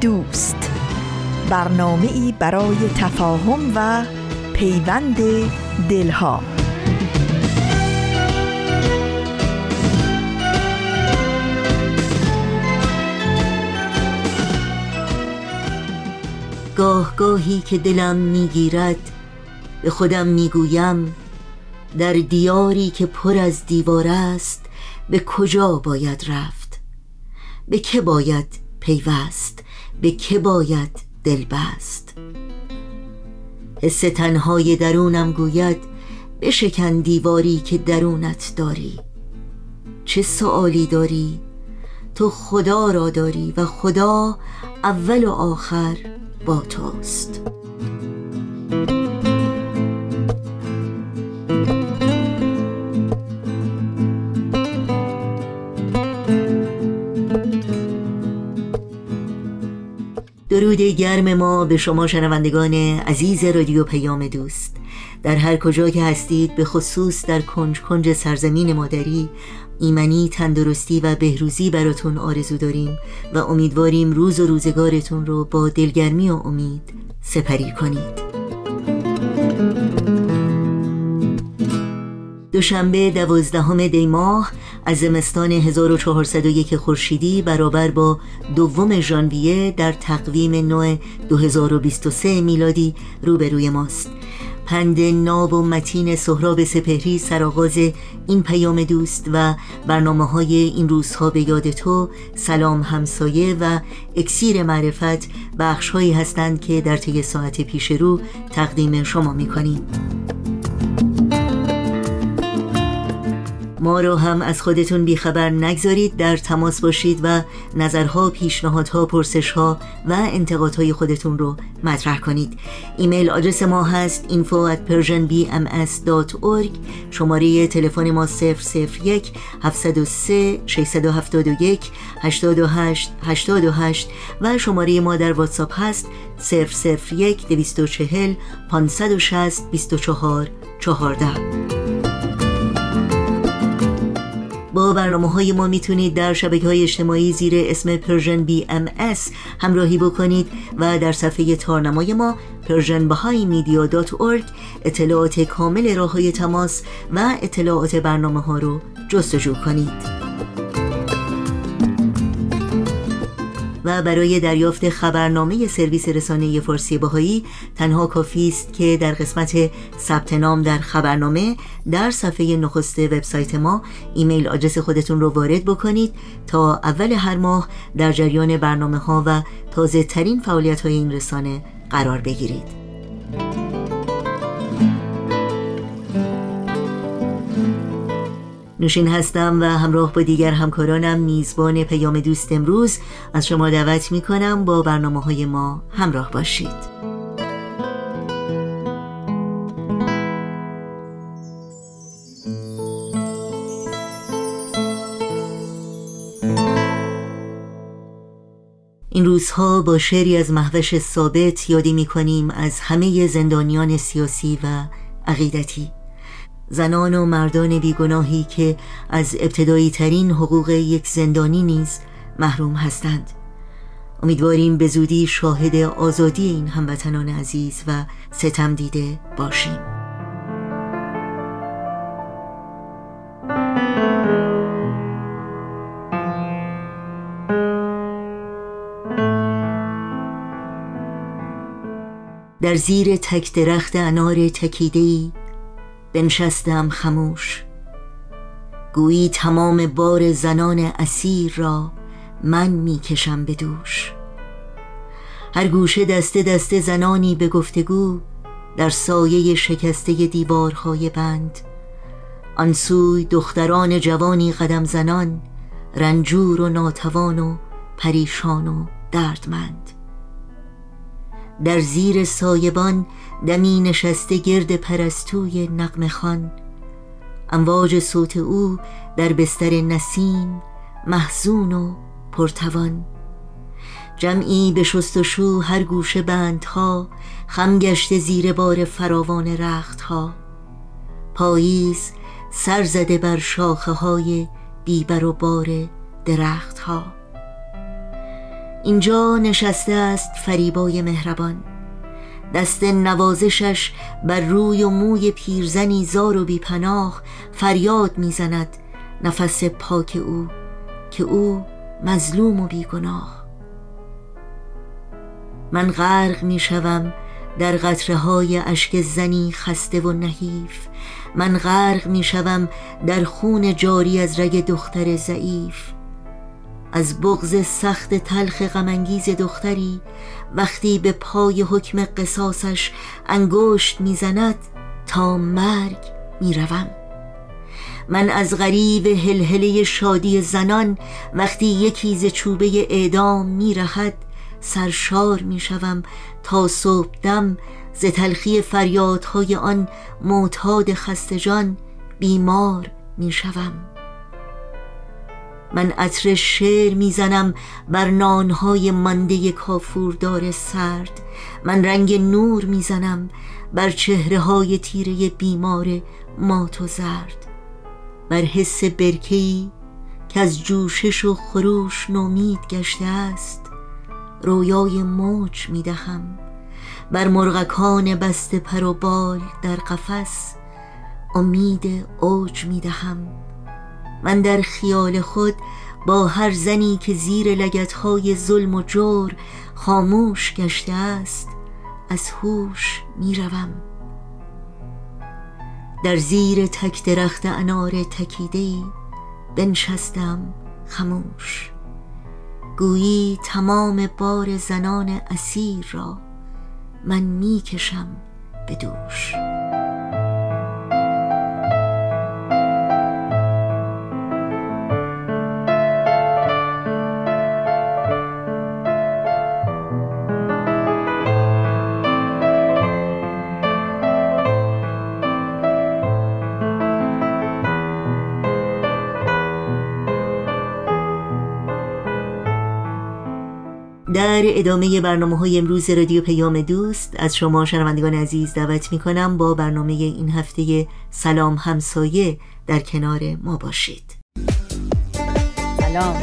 دوست. برنامه ای برای تفاهم و پیوند دلها. گاه گاهی که دلم می‌گیرد به خودم می‌گویم در دیاری که پر از دیوار است به کجا باید رفت؟ به که باید پیوست؟ به که باید دل بست حس تنهای درونم گوید بشکن دیواری که درونت داری. چه سوالی داری؟ تو خدا را داری و خدا اول و آخر با توست. درود گرم ما به شما شنوندگان عزیز رادیو پیام دوست. در هر کجا که هستید به خصوص در کنج کنج سرزمین مادری ایمنی تندرستی و بهروزی براتون آرزو داریم و امیدواریم روز و روزگارتون رو با دلگرمی و امید سپری کنید. دوشنبه دوازدهم دی ماه از زمستان 1401 خورشیدی برابر با دوم ژانویه در تقویم نو 2023 میلادی روبروی ماست. پند ناب و متین سهراب سپهری سرآغاز این پیام دوست و برنامه های این روزها به یاد تو سلام همسایه و اکسیر معرفت بخش هستند که در طی ساعت پیش رو تقدیم شما می‌کنیم. ما رو هم از خودتون بیخبر نگذارید در تماس باشید و نظرها، پیشنهادها، پرسشها و انتقادهای خودتون رو مطرح کنید. ایمیل آدرس ما هست info at persianbms.org شماره تلفن ما 001 703 671 828 828 و شماره ما در واتساپ هست 001 240 560 24 14 با برنامه های ما می‌تونید در شبکه های اجتماعی زیر اسم Persian BMS همراهی بکنید و در صفحه تارنمای ما Persian BMS اطلاعات کامل راه های تماس و اطلاعات برنامه ها رو جستجو کنید. و برای دریافت خبرنامه سرویس رسانه فارسی بهایی تنها کافی است که در قسمت ثبت نام در خبرنامه در صفحه نخست وبسایت ما ایمیل آدرس خودتون رو وارد بکنید تا اول هر ماه در جریان برنامه ها و تازه ترین فعالیت های این رسانه قرار بگیرید. نوشین هستم و همراه با دیگر همکارانم میزبان پیام دوست امروز. از شما دعوت می کنم با برنامه های ما همراه باشید. این روزها با شعری از محوش ثابت یادی می کنیم از همه زندانیان سیاسی و عقیدتی. زنان و مردان بیگناهی که از ابتدایی ترین حقوق یک زندانی نیز محروم هستند. امیدواریم به زودی شاهد آزادی این هموطنان عزیز و ستم دیده باشیم. در زیر تک درخت انار تکیدهی بنشستم خموش. گویی تمام بار زنان اسیر را من می‌کشم به دوش. هر گوشه دسته دسته زنانی به گفتگو در سایه شکسته دیوارهای بند. آنسوی دختران جوانی قدم زنان رنجور و ناتوان و پریشان و دردمند. در زیر سایبان دمی نشسته گرد پرستوی نقم خان امواج صوت او در بستر نسیم محزون و پرتوان. جمعی به شو هر گوشه بندها خم گشته زیر بار فراوان رختها. پاییز سر زده بر شاخه های بیبر و بار درختها. اینجا نشسته است فریبای مهربان. دست نوازشش بر روی و موی پیرزنی زار و بیپناه فریاد می‌زند نفس پاک او که او مظلوم و بیگناه. من غرق می‌شوم در قطره های اشک زنی خسته و نحیف. من غرق می‌شوم در خون جاری از رگ دختر ضعیف. از بغز سخت تلخ غمانگیز دختری وقتی به پای حکم قصاصش انگشت می‌زند تا مرگ می‌روم. من از غریب هلهله شادی زنان وقتی یکی ز چوبه اعدام میرخد سرشار می‌شوم تا صبح دم ز تلخی فریادهای آن معتاد خستجان بیمار می‌شوم. من عطر شعر می‌زنم بر نانهای مانده کافوردار سرد. من رنگ نور می‌زنم بر چهره های تیره بیمار مات و زرد. بر حس برکهی که از جوشش و خروش نومید گشته است رویای موج می‌دهم. بر مرغکان بسته پر و بال در قفس امید اوج می‌دهم. من در خیال خود با هر زنی که زیر لگتهای ظلم و جور خاموش گشته است از هوش می‌روم. در زیر تک درخت انار تکیده بنشستم خموش. گویی تمام بار زنان اسیر را من می‌کشم به دوش. در ادامه برنامه های امروز رادیو پیام دوست. از شما شنوندگان عزیز دعوت می کنم با برنامه این هفته سلام همسایه در کنار ما باشید. سلام.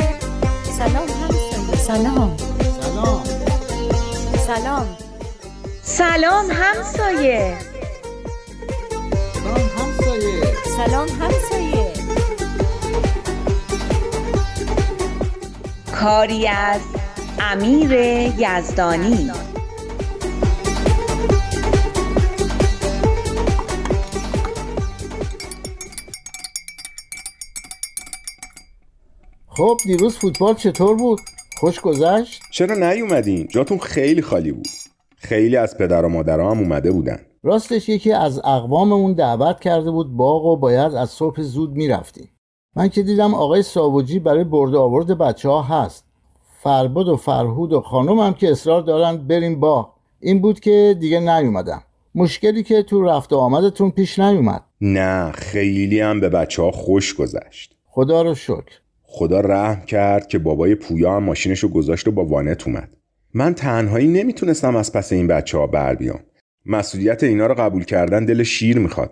سلام همسایه. سلام سلام. سلام. سلام همسایه. سلام همسایه. سلام همسایه. کاری از امیر یزدانی خب دیروز فوتبال چطور بود؟ خوش گذشت؟ چرا نیومدین؟ جاتون خیلی خالی بود خیلی از پدر و مادرها هم اومده بودن راستش یکی از اقواممون دعوت کرده بود باغ و باید از صبح زود می‌رفتیم من که دیدم آقای ساوجی برای برده آورد بچه ها هست فربد و فرهود و خانم هم که اصرار دارن بریم باغ این بود که دیگه نیومدم. مشکلی که تو رفت و آمدتون پیش نیومد. نه خیلی هم به بچه ها خوش گذشت. خدا رو شکر. خدا رحم کرد که بابای پویا هم ماشینشو گذاشت و با وانت اومد. من تنهایی نمی‌تونستم از پس این بچه ها بر بیام. مسئولیت اینا رو قبول کردن دل شیر می‌خواد.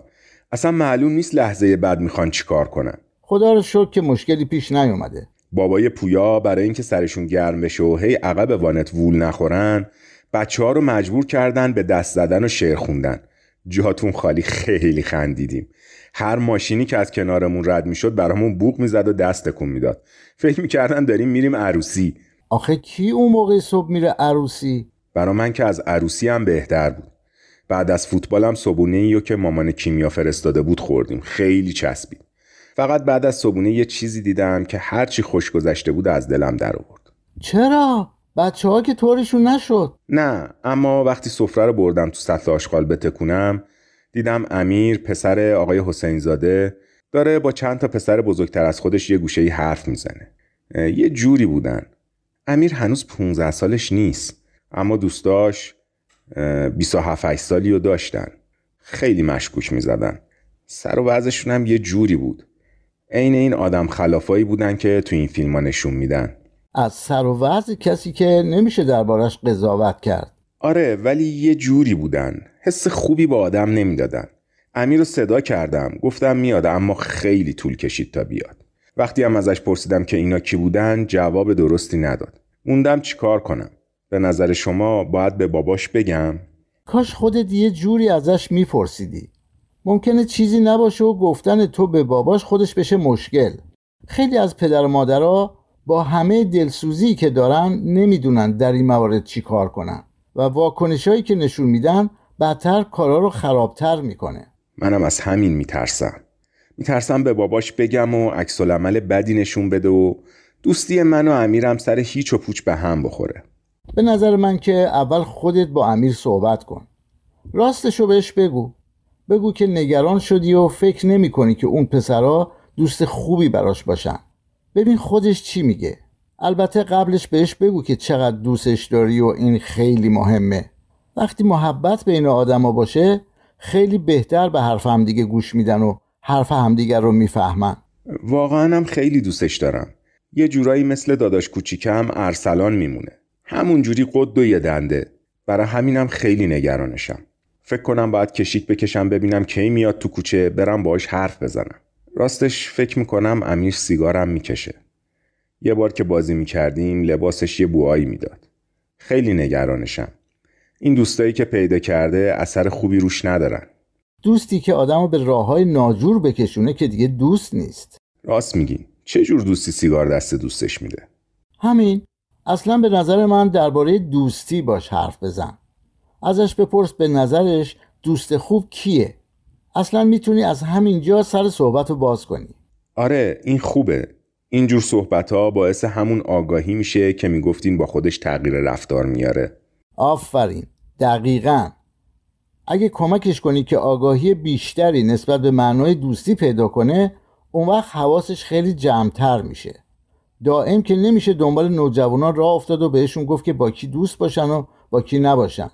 اصلا معلوم نیست لحظه بعد می‌خوان چیکار کنن. خدا رو شکر که مشکلی پیش نیومده. بابای پویا برای اینکه سرشون گرم بشه و هی عقب وانت وول نخورن بچه ها رو مجبور کردن به دست زدن و شعر خوندن. جاتون خالی خیلی خندیدیم. هر ماشینی که از کنارمون رد می‌شد برامون بوق می‌زد و دست تکون می‌داد. فکر می‌کردم داریم میریم عروسی. آخه کی اون موقع صبح میره عروسی؟ برا من که از عروسی هم بهتر بود. بعد از فوتبالم صبونه ایو که مامان کیمیا فرستاده بود خوردیم. خیلی چسبید. فقط بعد از صبونه یه چیزی دیدم که هرچی خوش گذشته بود از دلم در آورد. چرا؟ بچه ها که طورشون نشد. نه اما وقتی سفره رو بردم تو سطل آشغال بتکونم دیدم امیر پسر آقای حسین زاده داره با چند تا پسر بزرگتر از خودش یه گوشه ای حرف می‌زنه. یه جوری بودن. امیر هنوز 15 سالش نیست اما دوستاش 27 سالی رو داشتن. خیلی مشکوک می زدن سر و وضعشون هم یه جوری بود. عین این آدم خلافایی بودن که تو این فیلم ها نشون میدن. از سر و وضع کسی که نمیشه دربارش قضاوت کرد. آره ولی یه جوری بودن. حس خوبی با آدم نمی‌دادن. امیر رو صدا کردم. گفتم میاد اما خیلی طول کشید تا بیاد. وقتی هم ازش پرسیدم که اینا کی بودن جواب درستی نداد. موندم چیکار کنم. به نظر شما باید به باباش بگم؟ کاش خودت یه جوری ازش میپرسیدی. ممکنه چیزی نباشه و گفتن تو به باباش خودش بشه مشکل. خیلی از پدر و مادرها با همه دلسوزی که دارن نمی‌دونن در این موارد چی کار کنن و واکنش هایی که نشون میدن بدتر کارا رو خرابتر می‌کنه. منم از همین میترسم. میترسم به باباش بگم و عکس العمل بدی نشون بده و دوستی من و امیرم سر هیچ و پوچ به هم بخوره. به نظر من که اول خودت با امیر صحبت کن. راستشو بهش بگو. بگو که نگران شدی و فکر نمی کنی که اون پسرا دوست خوبی براش باشن. ببین خودش چی میگه. البته قبلش بهش بگو که چقدر دوستش داری و این خیلی مهمه. وقتی محبت بین آدما باشه خیلی بهتر به حرف همدیگه گوش میدن و حرف همدیگر رو می‌فهمن. واقعا هم خیلی دوستش دارم. یه جورایی مثل داداش کوچیکم ارسلان میمونه. همون جوری قد و یه دنده. برای همینم خیلی نگرانشم. فکر کنم باید کشیک بکشم ببینم کی میاد تو کوچه برم باهاش حرف بزنم. راستش فکر می‌کنم امیر سیگارم می‌کشه. یه بار که بازی می‌کردیم لباسش یه بوهایی می‌داد. خیلی نگرانشم. این دوستایی که پیدا کرده اثر خوبی روش ندارن. دوستی که آدمو به راه های ناجور بکشونه که دیگه دوست نیست. راست میگین. چه جور دوستی سیگار دست دوستش میده؟ همین. اصلا به نظر من درباره دوستی باش حرف بزن. ازش بپرس به نظرش دوست خوب کیه. اصلا می‌تونی از همینجا سر صحبت رو باز کنی. آره این خوبه. اینجور صحبت ها باعث همون آگاهی میشه که می‌گفتین با خودش تغییر رفتار میاره. آفرین. دقیقا. اگه کمکش کنی که آگاهی بیشتری نسبت به معنای دوستی پیدا کنه اون وقت حواسش خیلی جمعتر میشه. دائم که نمیشه دنبال نوجوانان راه افتاد و بهشون گفت که با کی دوست باشن و با کی نباشن.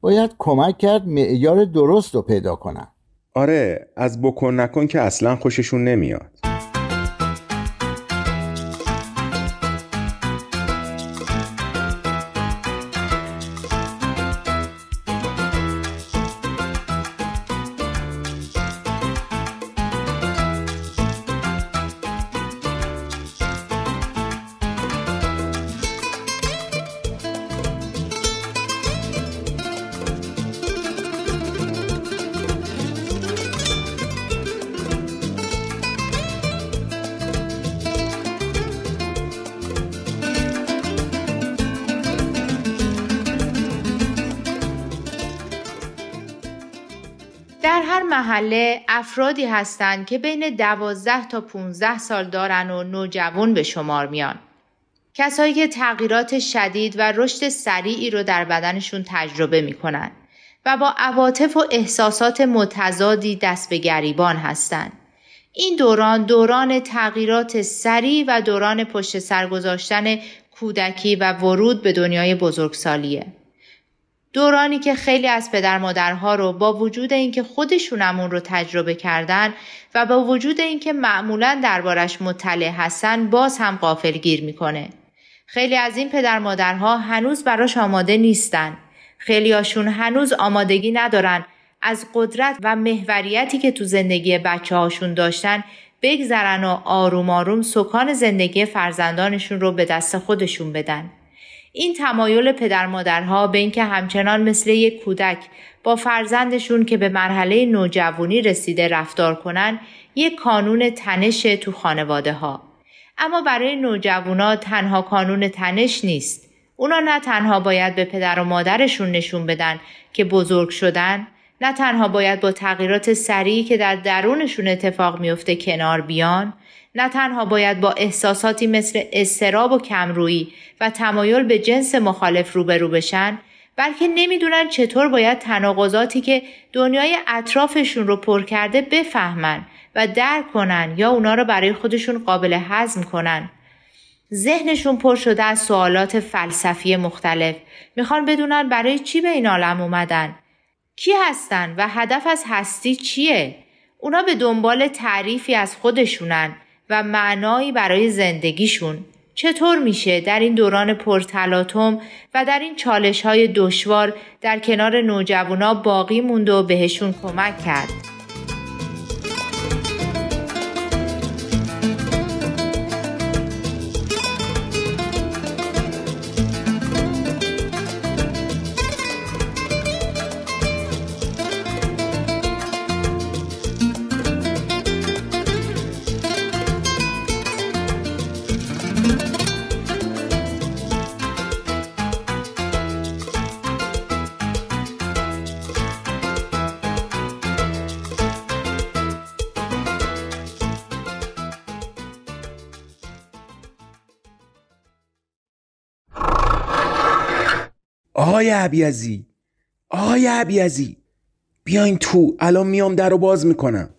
باید کمک کرد معیار درست رو پیدا کنن. آره از بکن نکن که اصلا خوششون نمیاد. افرادی هستند که بین دوازده تا 15 سال دارن و نوجوان به شمار میان. کسایی که تغییرات شدید و رشد سریعی رو در بدنشون تجربه می‌کنن و با عواطف و احساسات متضادی دست به گریبان هستند. این دوران دوران تغییرات سریع و دوران پشت سر گذاشتن کودکی و ورود به دنیای بزرگسالیه. دورانی که خیلی از پدر مادرها رو با وجود اینکه خودشون رو تجربه کردن و با وجود اینکه معمولا دربارش مطلع هستن باز هم غافلگیر می‌کنه. خیلی از این پدر مادرها هنوز براش آماده نیستن. خیلی هاشون هنوز آمادگی ندارن از قدرت و محوریتی که تو زندگی بچه هاشون داشتن بگذرن و آروم آروم سکان زندگی فرزندانشون رو به دست خودشون بدن. این تمایل پدر مادرها به اینکه همچنان مثل یک کودک با فرزندشون که به مرحله نوجوانی رسیده رفتار کنن یک کانون تنش تو خانواده ها. اما برای نوجوانا تنها کانون تنش نیست. اونا نه تنها باید به پدر و مادرشون نشون بدن که بزرگ شدن نه تنها باید با تغییرات سریعی که در درونشون اتفاق میفته کنار بیان نه تنها باید با احساساتی مثل استراب و کمرویی و تمایل به جنس مخالف روبرو بشن بلکه نمی‌دونن چطور باید تناقضاتی که دنیای اطرافشون رو پر کرده بفهمن و درک کنن یا اونا رو برای خودشون قابل هضم کنن ذهنشون پر شده از سوالات فلسفی مختلف. می‌خوان بدونن برای چی به این عالم اومدن. کی هستن و هدف از هستی چیه؟ اونا به دنبال تعریفی از خودشونن و معنایی برای زندگیشون. چطور میشه در این دوران پرتلاتم و در این چالش های دشوار در کنار نوجوانا باقی موند و بهشون کمک کرد؟ آقای عبیزی آقای عبیزی. بیاین تو الان میام در رو باز می‌کنم.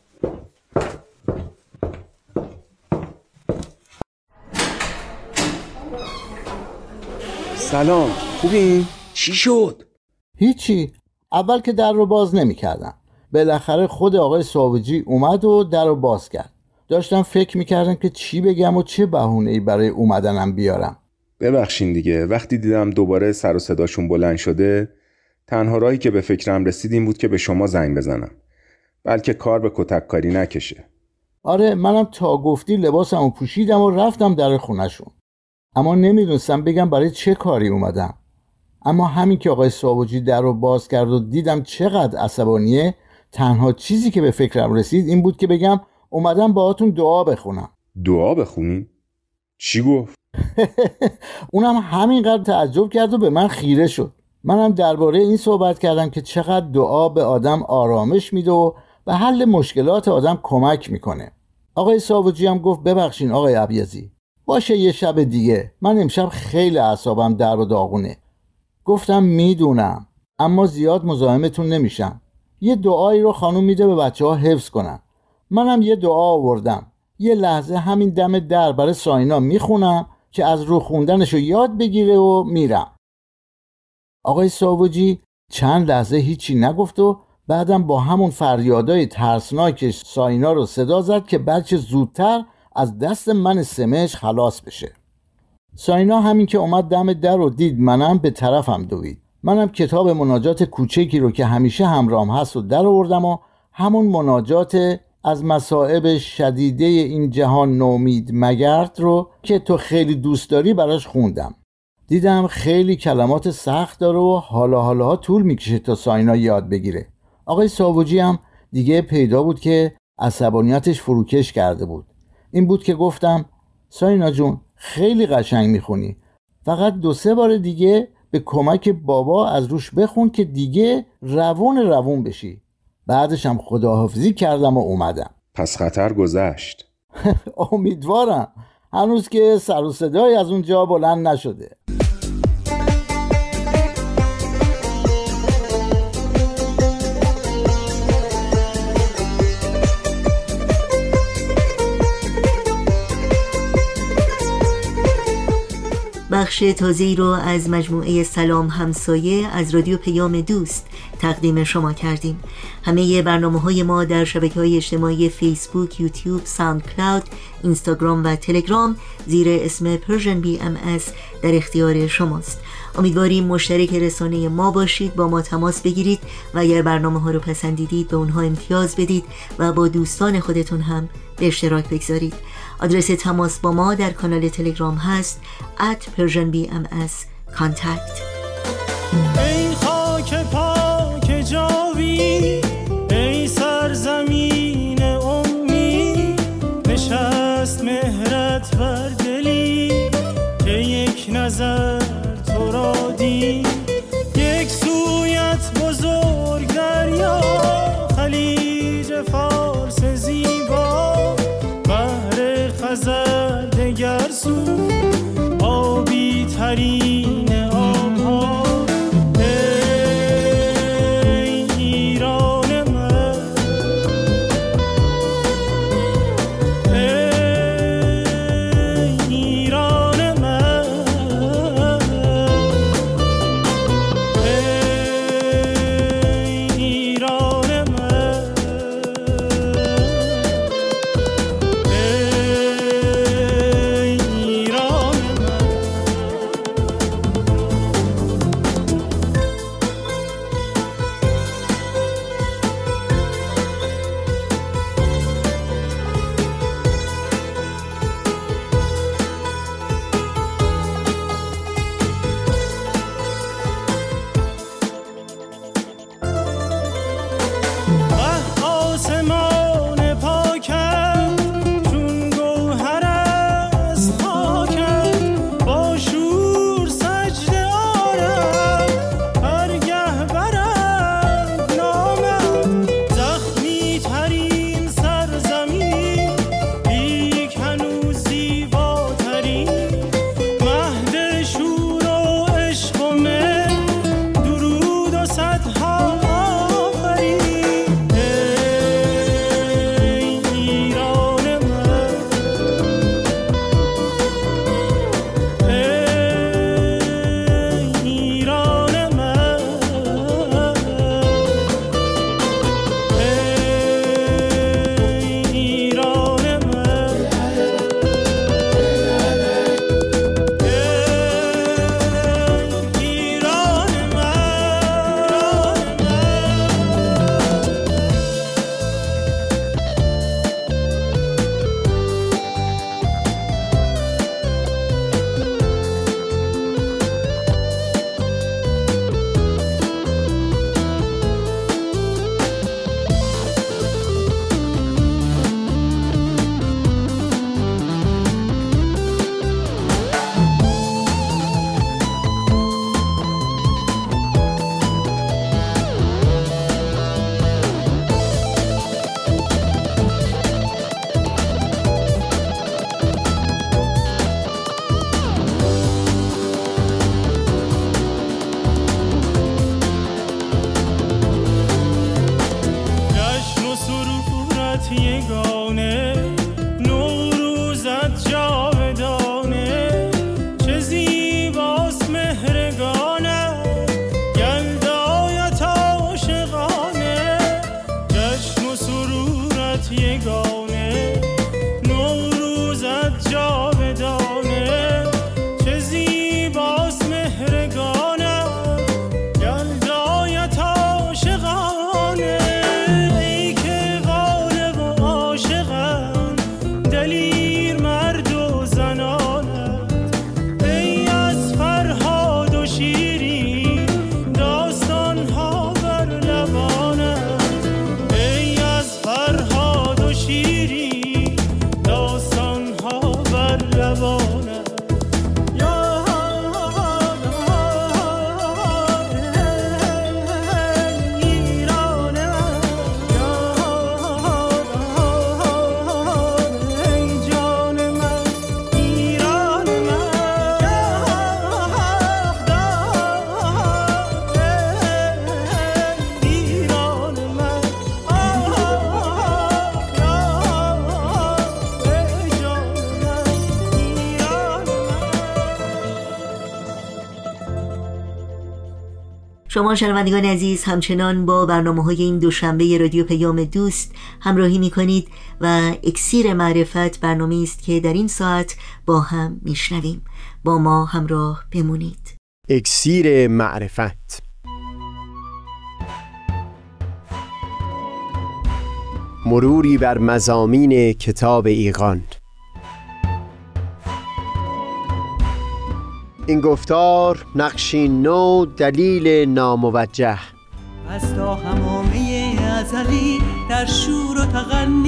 سلام خوبین؟ چی شد؟ هیچی اول که در رو باز نمی‌کردم. بالاخره خود آقای ساوجی اومد و در رو باز کرد. داشتم فکر می‌کردم که چی بگم و چه بهونه ای برای اومدنم بیارم. ببخشین دیگه. وقتی دیدم دوباره سر و صداشون بلند شده تنها راهی که به فکرم رسید این بود که به شما زنگ بزنم. بلکه کار به کتک کاری نکشه. آره منم تا گفتی لباسمو پوشیدم و رفتم در خونشون اما نمی‌دونستم بگم برای چه کاری اومدم. اما همین که آقای ساوجی در رو باز کرد و دیدم چقدر عصبانیه تنها چیزی که به فکرم رسید این بود که بگم اومدم باهاتون دعا بخونم. دعا بخونین؟ چی گفت؟ اونم همینقدر تعجب کرد و به من خیره شد. منم درباره این صحبت کردم که چقدر دعا به آدم آرامش میده و به حل مشکلات آدم کمک می‌کنه. آقای ساوجی هم گفت ببخشین آقای عبیزی باشه یه شب دیگه. من امشب خیلی اعصابم در و داغونه. گفتم می‌دونم اما زیاد مزاحمتون نمیشم. یه دعایی رو خانم میده به بچه ها حفظ کنن. منم یه دعا آوردم. یه لحظه همین دم در برای ساینا می‌خونم. که از رو خوندنشو یاد بگیره و میرم. آقای ساوجی چند لحظه هیچی نگفت و بعدم با همون فریادای ترسناکش ساینا رو صدا زد که بچه زودتر از دست من سمش خلاص بشه. ساینا همین که اومد دم در و دید منم به طرفم دوید. منم کتاب مناجات کوچکی رو که همیشه همرام هست و در آوردم و همون مناجات از مصائب شدیده این جهان نومید مگرد رو که تو خیلی دوست داری براش خوندم. دیدم خیلی کلمات سخت داره و حالا حالا طول می‌کشه تا ساینا یاد بگیره. آقای ساوجی هم دیگه پیدا بود که عصبانیتش فروکش کرده بود. این بود که گفتم ساینا جون خیلی قشنگ می‌خونی. فقط دو سه بار دیگه به کمک بابا از روش بخون که دیگه روون روون بشی. بعدش هم خداحافظی کردم و اومدم. پس خطر گذشت. امیدوارم. هنوز که سر و صدای از اونجا بلند نشده. بخش تازه رو از مجموعه سلام همسایه از رادیو پیام دوست تقدیم شما کردیم. همه برنامه های ما در شبکه های اجتماعی فیسبوک، یوتیوب، SoundCloud، اینستاگرام و تلگرام زیر اسم Persian BMS در اختیار شماست. امیدواریم مشترک رسانه ما باشید با ما تماس بگیرید و اگر برنامه ها رو پسندیدید به اونها امتیاز بدید و با دوستان خودتون هم به اشتراک بگذارید. آدرس تماس با ما در کانال تلگرام هست at persianbms contact. ای خاک پاک شنوندگان عزیز همچنان با برنامه های این دوشنبه رادیو پیام دوست همراهی می کنید و اکسیر معرفت برنامه است که در این ساعت با هم میشنویم. با ما همراه بمونید. اکسیر معرفت. مروری بر مزامین کتاب ایقان این گفتار نقشی نو دلیل ناموجه. از تا همامه ازلی در شور و تغنیست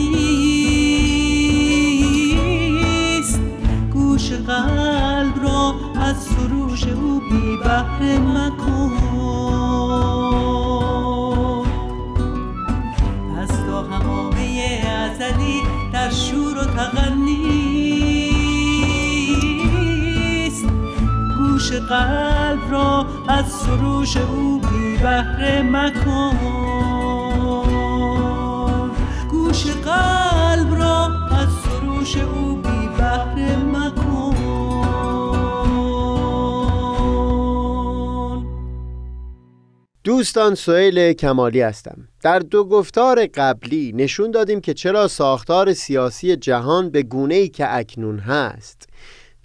گوش قلب را از سروش او بی بحر مکن. از تا همامه ازلی در شور و تغنیست قلب را از سروش او بی بهره مکن. گوش قلب را از سروش او بی بهره مکن. دوستان سئیل کمالی هستم. در دو گفتار قبلی نشون دادیم که چرا ساختار سیاسی جهان به گونه‌ای که اکنون هست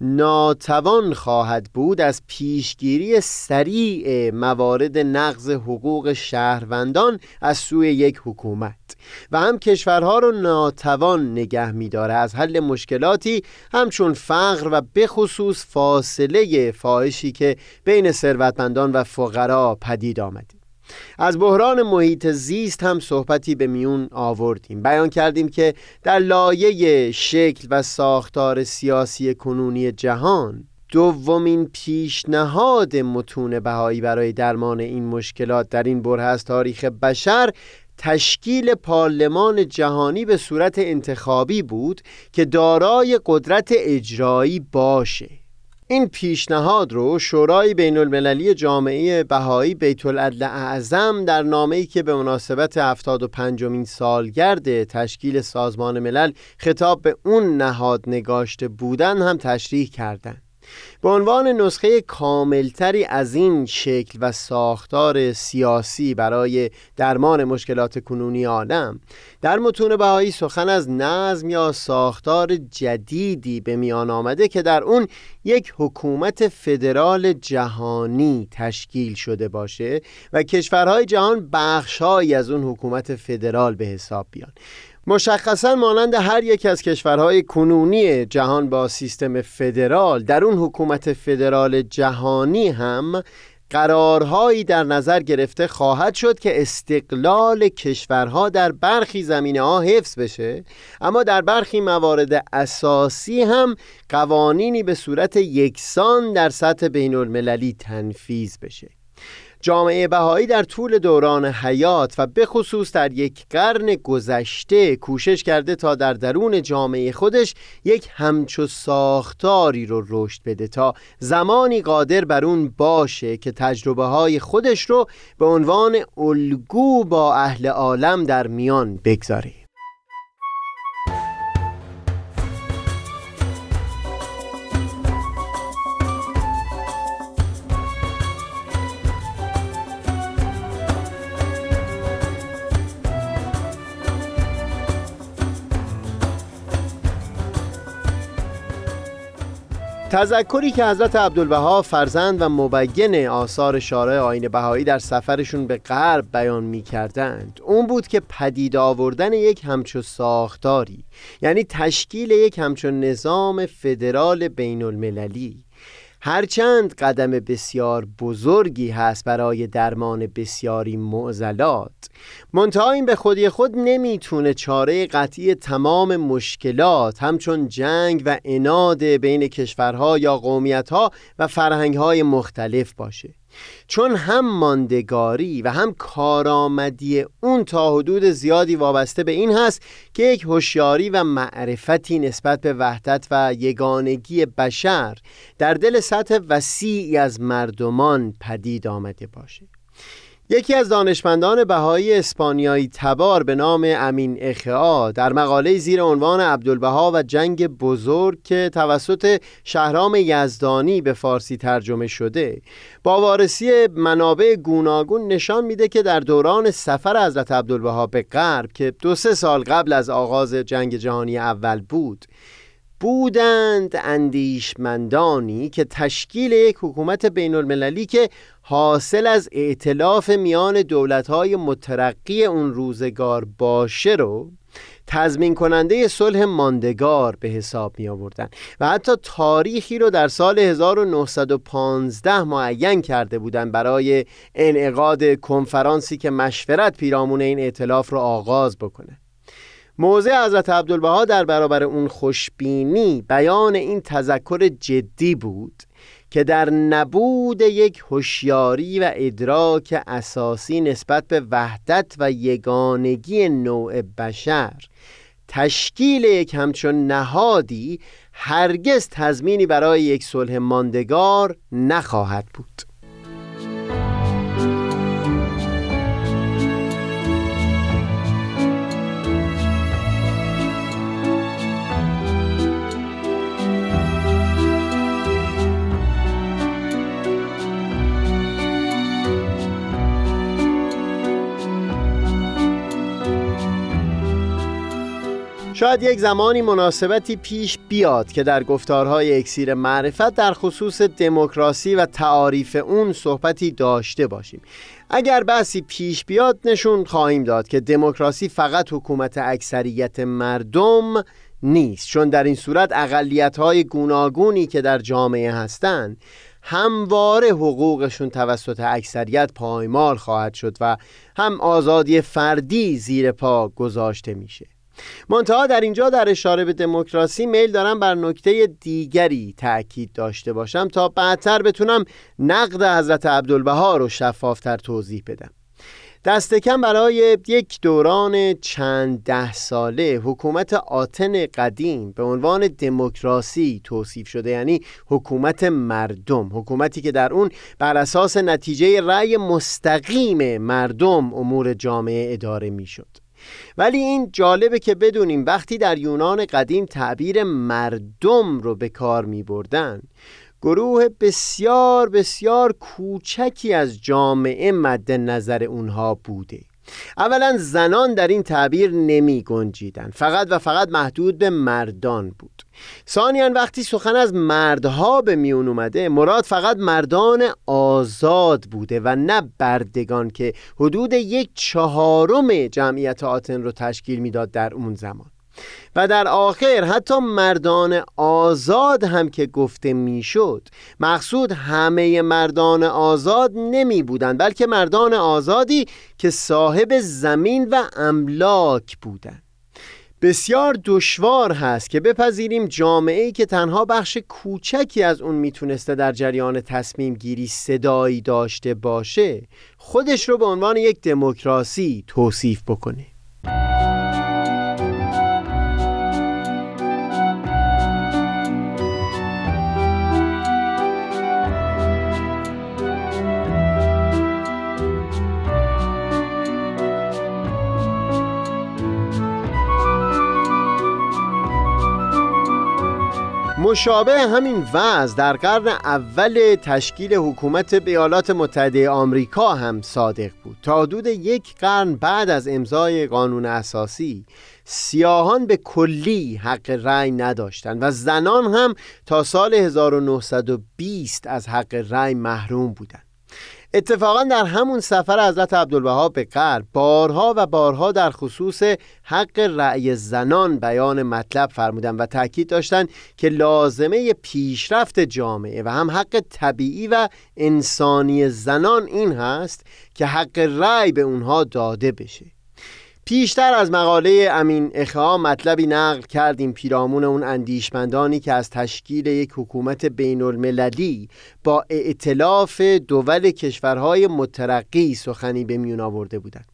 ناتوان خواهد بود از پیشگیری سریع موارد نقض حقوق شهروندان از سوی یک حکومت. و هم کشورها رو ناتوان نگه می‌داره. از حل مشکلاتی همچون فقر و بخصوص فاصله فاحشی که بین ثروتمندان و فقرا پدید آمده. از بحران محیط زیست هم صحبتی به میون آوردیم. بیان کردیم که در لایه شکل و ساختار سیاسی کنونی جهان دومین پیشنهاد متون بهایی برای درمان این مشکلات در این بره از تاریخ بشر تشکیل پارلمان جهانی به صورت انتخابی بود که دارای قدرت اجرایی باشه. این پیشنهاد رو شورای بین المللی جامعه بهایی بیت العدل اعظم در نامه‌ای که به مناسبت 75 مین سالگرد تشکیل سازمان ملل خطاب به اون نهاد نگاشته بودن هم تشریح کردند. به عنوان نسخه کاملتری از این شکل و ساختار سیاسی برای درمان مشکلات کنونی عالم در متون بهایی سخن از نظم یا ساختار جدیدی به میان آمده که در اون یک حکومت فدرال جهانی تشکیل شده باشه و کشورهای جهان بخشهایی از اون حکومت فدرال به حساب بیان. مشخصا مانند هر یک از کشورهای کنونی جهان با سیستم فدرال در اون حکومت فدرال جهانی هم قرارهایی در نظر گرفته خواهد شد که استقلال کشورها در برخی زمینه ها حفظ بشه. اما در برخی موارد اساسی هم قوانینی به صورت یکسان در سطح بین المللی تنفیز بشه. جامعه بهایی در طول دوران حیات و به خصوص در یک قرن گذشته کوشش کرده تا در درون جامعه خودش یک همچو ساختاری رو رشد بده تا زمانی قادر بر اون باشه که تجربه های خودش رو به عنوان الگو با اهل عالم در میان بگذاره. تذکری که حضرت عبدالبها فرزند و مبین آثار شارع آین بهایی در سفرشون به غرب بیان می کردند اون بود که پدید آوردن یک همچو ساختاری یعنی تشکیل یک همچو نظام فدرال بین المللی هرچند قدم بسیار بزرگی هست برای درمان بسیاری معضلات منتها این به خودی خود نمی‌تونه چاره قطعی تمام مشکلات همچون جنگ و اناد بین کشورها یا قومیتها و فرهنگهای مختلف باشه. چون هم ماندگاری و هم کارآمدی اون تا حدود زیادی وابسته به این هست که یک هوشیاری و معرفتی نسبت به وحدت و یگانگی بشر در دل سطح وسیعی از مردمان پدید آمده باشه. یکی از دانشمندان بهایی اسپانیایی تبار به نام امین اخعا در مقاله زیر عنوان عبدالبها و جنگ بزرگ که توسط شهرام یزدانی به فارسی ترجمه شده. با وارسی منابع گوناگون نشان میده که در دوران سفر حضرت عبدالبها به غرب که دو سه سال قبل از آغاز جنگ جهانی اول بود بودند اندیشمندانی که تشکیل یک حکومت بین المللی که حاصل از ائتلاف میان دولتهای مترقی اون روزگار باشه رو تضمین کننده صلح ماندگار به حساب می آوردن و حتی تاریخی رو در سال 1915 معین کرده بودند برای انعقاد کنفرانسی که مشورت پیرامون این ائتلاف رو آغاز بکنه. موضع حضرت عبدالبها در برابر اون خوشبینی بیان این تذکر جدی بود. که در نبود یک هوشیاری و ادراک اساسی نسبت به وحدت و یگانگی نوع بشر تشکیل یک همچون نهادی هرگز تضمینی برای یک صلح ماندگار نخواهد بود. شاید یک زمانی مناسبتی پیش بیاد که در گفتارهای اکسیر معرفت در خصوص دموکراسی و تعاریف اون صحبتی داشته باشیم. اگر بحثی پیش بیاد نشون خواهیم داد که دموکراسی فقط حکومت اکثریت مردم نیست. چون در این صورت اقلیت های گوناگونی که در جامعه هستند همواره حقوقشون توسط اکثریت پایمال خواهد شد و هم آزادی فردی زیر پا گذاشته میشه. منتها در اینجا در اشاره به دموکراسی میل دارم بر نکته دیگری تأکید داشته باشم تا بعدتر بتونم نقد حضرت عبدالبها رو شفافتر توضیح بدم دست کم برای یک دوران چند ده ساله حکومت آتن قدیم به عنوان دموکراسی توصیف شده یعنی حکومت مردم حکومتی که در اون بر اساس نتیجه رأی مستقیم مردم امور جامعه اداره می‌شد. ولی این جالبه که بدونیم وقتی در یونان قدیم تعبیر مردم رو به کار می بردن گروه بسیار بسیار کوچکی از جامعه مد نظر اونها بوده. اولا زنان در این تعبیر نمی گنجیدن فقط و فقط محدود به مردان بود. ثانیا وقتی سخن از مردها به میون اومده مراد فقط مردان آزاد بوده و نه بردگان که حدود یک چهارم جمعیت آتن رو تشکیل می‌داد در اون زمان. و در آخر حتی مردان آزاد هم که گفته می‌شد. مقصود همه مردان آزاد نمی بودند بلکه مردان آزادی که صاحب زمین و املاک بودند. بسیار دشوار هست که بپذیریم جامعه ای که تنها بخش کوچکی از اون می‌تونسته در جریان تصمیم گیری صدایی داشته باشه. خودش رو به عنوان یک دموکراسی توصیف بکنه. مشابه همین وضع در قرن اول تشکیل حکومت ایالات متحده آمریکا هم صادق بود. تا حدود یک قرن بعد از امضای قانون اساسی سیاهان به کلی حق رأی نداشتند و زنان هم تا سال 1920 از حق رأی محروم بودند. اتفاقا در همون سفر حضرت عبدالوهاب به غرب بارها و بارها در خصوص حق رأی زنان بیان مطلب فرمودن و تاکید داشتند که لازمه پیشرفت جامعه و هم حق طبیعی و انسانی زنان این هست که حق رأی به اونها داده بشه. پیشتر از مقاله امین اخا مطلبی نقل کردیم پیرامون اون اندیشمندانی که از تشکیل یک حکومت بین المللی با ائتلاف دول کشورهای مترقی سخنی به میون آورده بودند.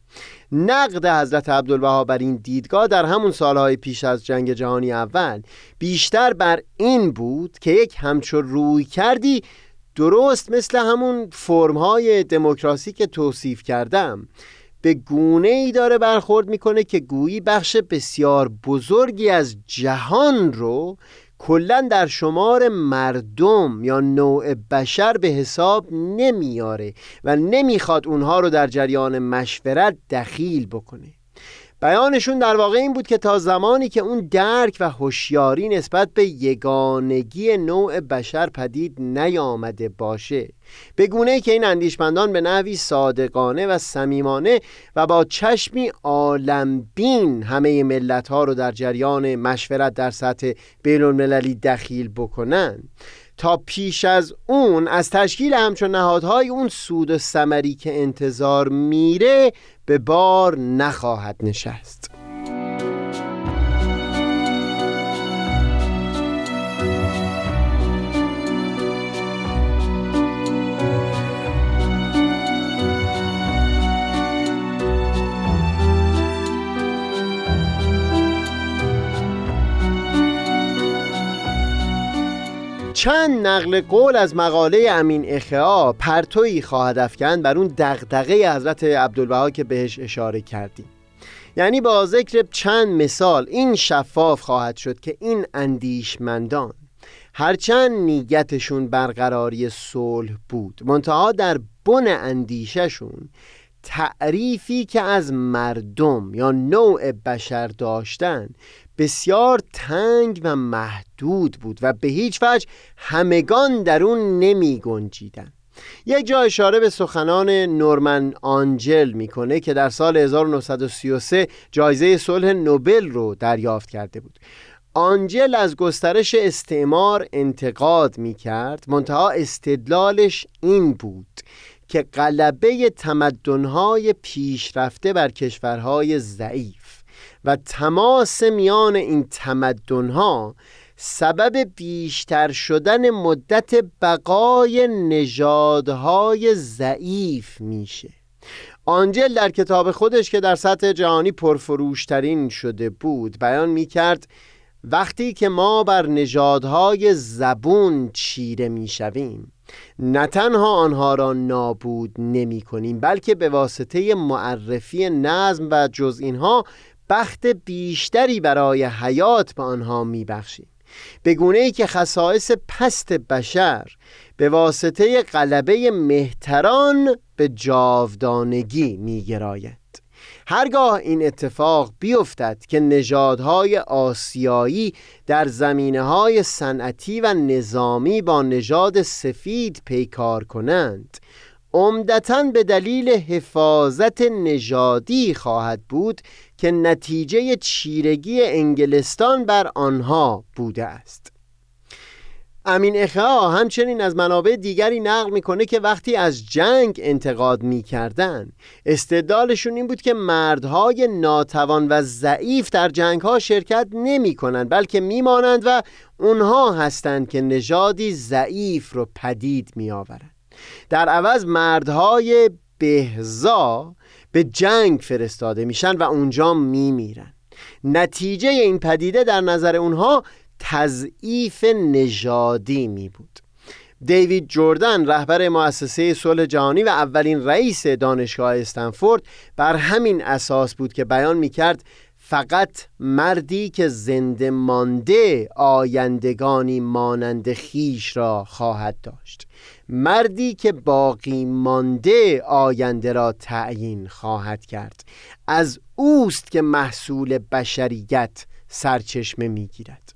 نقد حضرت عبدالوهاب بر این دیدگاه در همون سالهای پیش از جنگ جهانی اول بیشتر بر این بود که یک همچون روی کردی درست مثل همون فرمهای دموکراسی که توصیف کردم به گونه ای داره برخورد می‌کنه که گویی بخش بسیار بزرگی از جهان رو کلا در شمار مردم یا نوع بشر به حساب نمیاره و نمی‌خواد اونها رو در جریان مشورت دخیل بکنه. بیانشون در واقع این بود که تا زمانی که اون درک و هوشیاری نسبت به یگانگی نوع بشر پدید نیامده باشه. به گونه که این اندیشمندان به نحوی صادقانه و صمیمانه و با چشمی عالمبین همه ملت ها رو در جریان مشورت در سطح بین المللی دخیل بکنن. تا پیش از اون از تشکیل همچون نهادهای اون سود و سمری که انتظار میره به بار نخواهد نشست. چند نقل قول از مقاله امین اخیا پرتویی خواهد افکند بر اون دغدغه حضرت عبدالبها که بهش اشاره کردیم. یعنی با ذکر چند مثال این شفاف خواهد شد که این اندیشمندان هرچند نیتشون برقراری صلح بود منتها در بن اندیششون تعریفی که از مردم یا نوع بشر داشتن بسیار تنگ و محدود بود و به هیچ وجه همگان در اون نمی گنجیدن. یک جا اشاره به سخنان نورمن آنجل می‌کنه که در سال 1933 جایزه صلح نوبل رو دریافت کرده بود. آنجل از گسترش استعمار انتقاد می‌کرد. منتها استدلالش این بود که غلبه تمدنهای پیشرفته بر کشورهای ضعیف و تماس میان این تمدنها سبب بیشتر شدن مدت بقای نژادهای ضعیف میشه. آنجل در کتاب خودش که در سطح جهانی پرفروشترین شده بود بیان می‌کرد وقتی که ما بر نژادهای زبون چیره می‌شویم نه تنها آنها را نابود نمی کنیم بلکه به واسطه معرفی نظم و جز اینها بخت بیشتری برای حیات به آنها میبخشیم. به گونه ای که خصائص پست بشر به واسطه غلبه مهتران به جاودانگی میگراید. هرگاه این اتفاق بیفتد که نژادهای آسیایی در زمینه های صنعتی و نظامی با نژاد سفید پیکار کنند عمدتا به دلیل حفاظت نژادی خواهد بود که نتیجه چیرگی انگلستان بر آنها بوده است. امین اخا همچنین از منابع دیگری نقل می‌کنه که وقتی از جنگ انتقاد می‌کردن استدلالشون این بود که مردهای ناتوان و ضعیف در جنگ ها شرکت نمی کنند بلکه میمانند و اونها هستند که نژادی ضعیف رو پدید می آورند در عوض مردهای بهزا به جنگ فرستاده میشن و اونجا میمیرن. نتیجه این پدیده در نظر اونها تضعیف نژادی می بود دیوید جردن رهبر مؤسسه صلح جهانی و اولین رئیس دانشگاه استنفورد بر همین اساس بود که بیان می کرد فقط مردی که زنده مانده آیندگانی مانند خیش را خواهد داشت. مردی که باقی مانده آینده را تعیین خواهد کرد. از اوست که محصول بشریت سرچشمه می‌گیرد.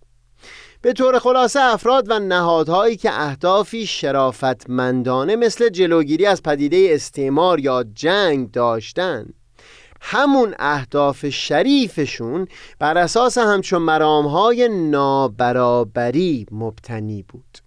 به طور خلاصه افراد و نهادهایی که اهدافی شرافتمندانه مثل جلوگیری از پدیده استعمار یا جنگ داشتند همون اهداف شریفشون بر اساس همچون مرامهای نابرابری مبتنی بود.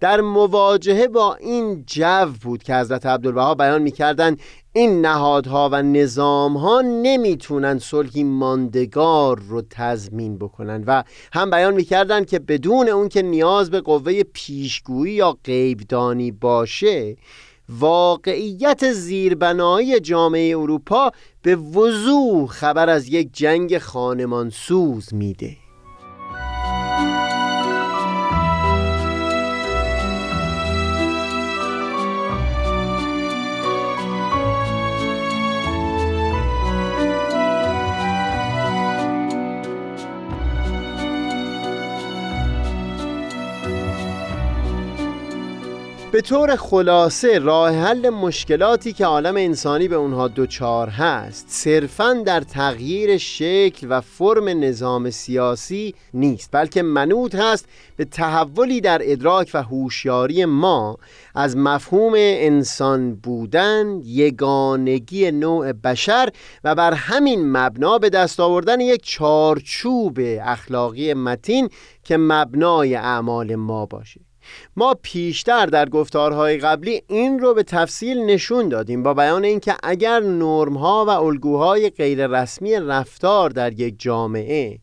در مواجهه با این جو بود که حضرت عبدالبها بیان می‌کردند این نهادها و نظامها نمی‌تونن صلحی ماندگار رو تضمین بکنن و هم بیان می‌کردند که بدون اون که نیاز به قوه پیشگویی یا غیبدانی باشه واقعیت زیربنایی جامعه اروپا به وضوح خبر از یک جنگ خانمانسوز میده. طور خلاصه راه حل مشکلاتی که عالم انسانی به اونها دوچار هست صرفا در تغییر شکل و فرم نظام سیاسی نیست بلکه منوط هست به تحولی در ادراک و هوشیاری ما از مفهوم انسان بودن یگانگی نوع بشر و بر همین مبنا به دست آوردن یک چارچوب اخلاقی متین که مبنای اعمال ما باشه. ما پیشتر در گفتارهای قبلی این رو به تفصیل نشون دادیم با بیان اینکه اگر نرمها و الگوهای غیر رسمی رفتار در یک جامعه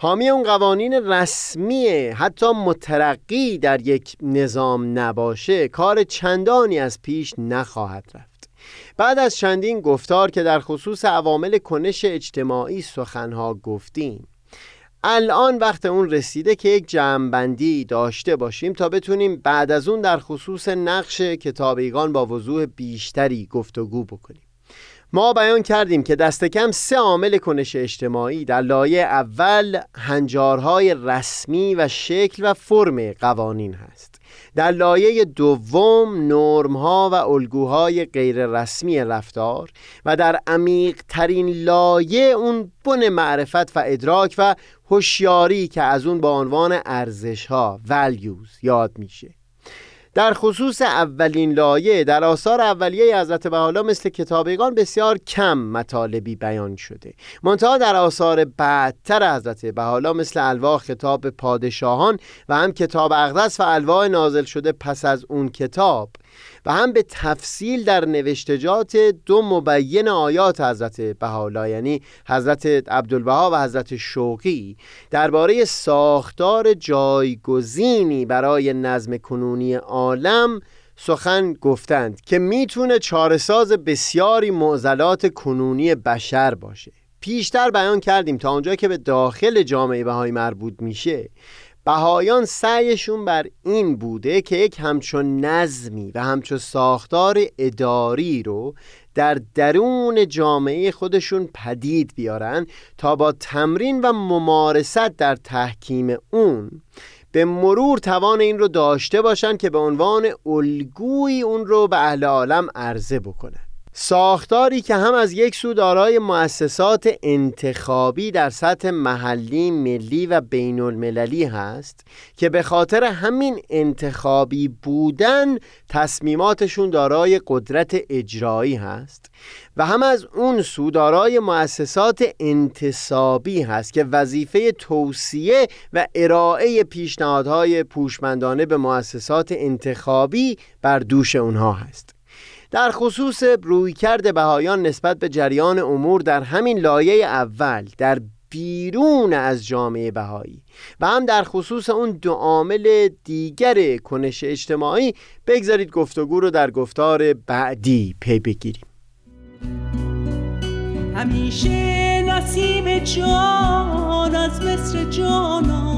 حامی اون قوانین رسمی حتی مترقی در یک نظام نباشه کار چندانی از پیش نخواهد رفت. بعد از چندین گفتار که در خصوص عوامل کنش اجتماعی سخنها گفتیم. الان وقت اون رسیده که یک جمعبندی داشته باشیم تا بتونیم بعد از اون در خصوص نقش کتابیگان با وضوح بیشتری گفتگو بکنیم. ما بیان کردیم که دست کم سه عامل کنش اجتماعی در لایه اول هنجارهای رسمی و شکل و فرم قوانین هست. در لایه دوم نرمها و الگوهای غیر رسمی رفتار و در عمیق ترین لایه اون بن معرفت و ادراک و هوشیاری که از اون با عنوان ارزش ها values یاد میشه. در خصوص اولین لایه در آثار اولیه حضرت بحالا مثل کتابگان بسیار کم مطالبی بیان شده. منتها در آثار بعدتر حضرت بحالا مثل الواح خطاب پادشاهان و هم کتاب اقدس و الواح نازل شده پس از اون کتاب و هم به تفصیل در نوشتجات دو مبین آیات حضرت بهاءالله یعنی حضرت عبدالبها و حضرت شوقی درباره ساختار جایگزینی برای نظم کنونی عالم سخن گفتند که می‌تونه چارساز بسیاری معضلات کنونی بشر باشه. پیشتر بیان کردیم تا آنجا که به داخل جامعه بهایی مربوط میشه. بهایان سعیشون بر این بوده که یک همچون نظمی و همچون ساختار اداری رو در درون جامعه خودشون پدید بیارن تا با تمرین و ممارست در تحکیم اون به مرور توان این رو داشته باشن که به عنوان الگوی اون رو به اهل عالم عرضه بکنن. ساختاری که هم از یک سو دارای مؤسسات انتخابی در سطح محلی، ملی و بین المللی هست که به خاطر همین انتخابی بودن تصمیماتشون دارای قدرت اجرایی هست و هم از اون سو دارای مؤسسات انتصابی هست که وظیفه توصیه و ارائه پیشنهادهای پوشمندانه به مؤسسات انتخابی بر دوش اونها هست. در خصوص رویکرد بهایان نسبت به جریان امور در همین لایه اول در بیرون از جامعه بهایی و هم در خصوص اون دو عامل دیگر کنش اجتماعی بگذارید گفتگو رو در گفتار بعدی پی بگیریم. همیشه نسیم جان از مصر جانان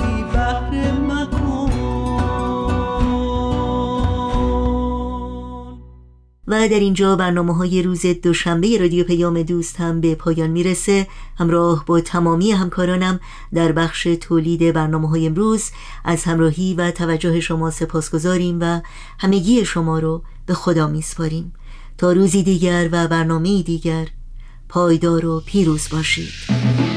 و در اینجا برنامه های روز دوشنبه رادیو پیام دوست هم به پایان می‌رسه. همراه با تمامی همکارانم در بخش تولید برنامه های امروز از همراهی و توجه شما سپاس گذاریم و همگی شما رو به خدا میسپاریم. تا روزی دیگر و برنامه دیگر پایدار و پیروز باشید.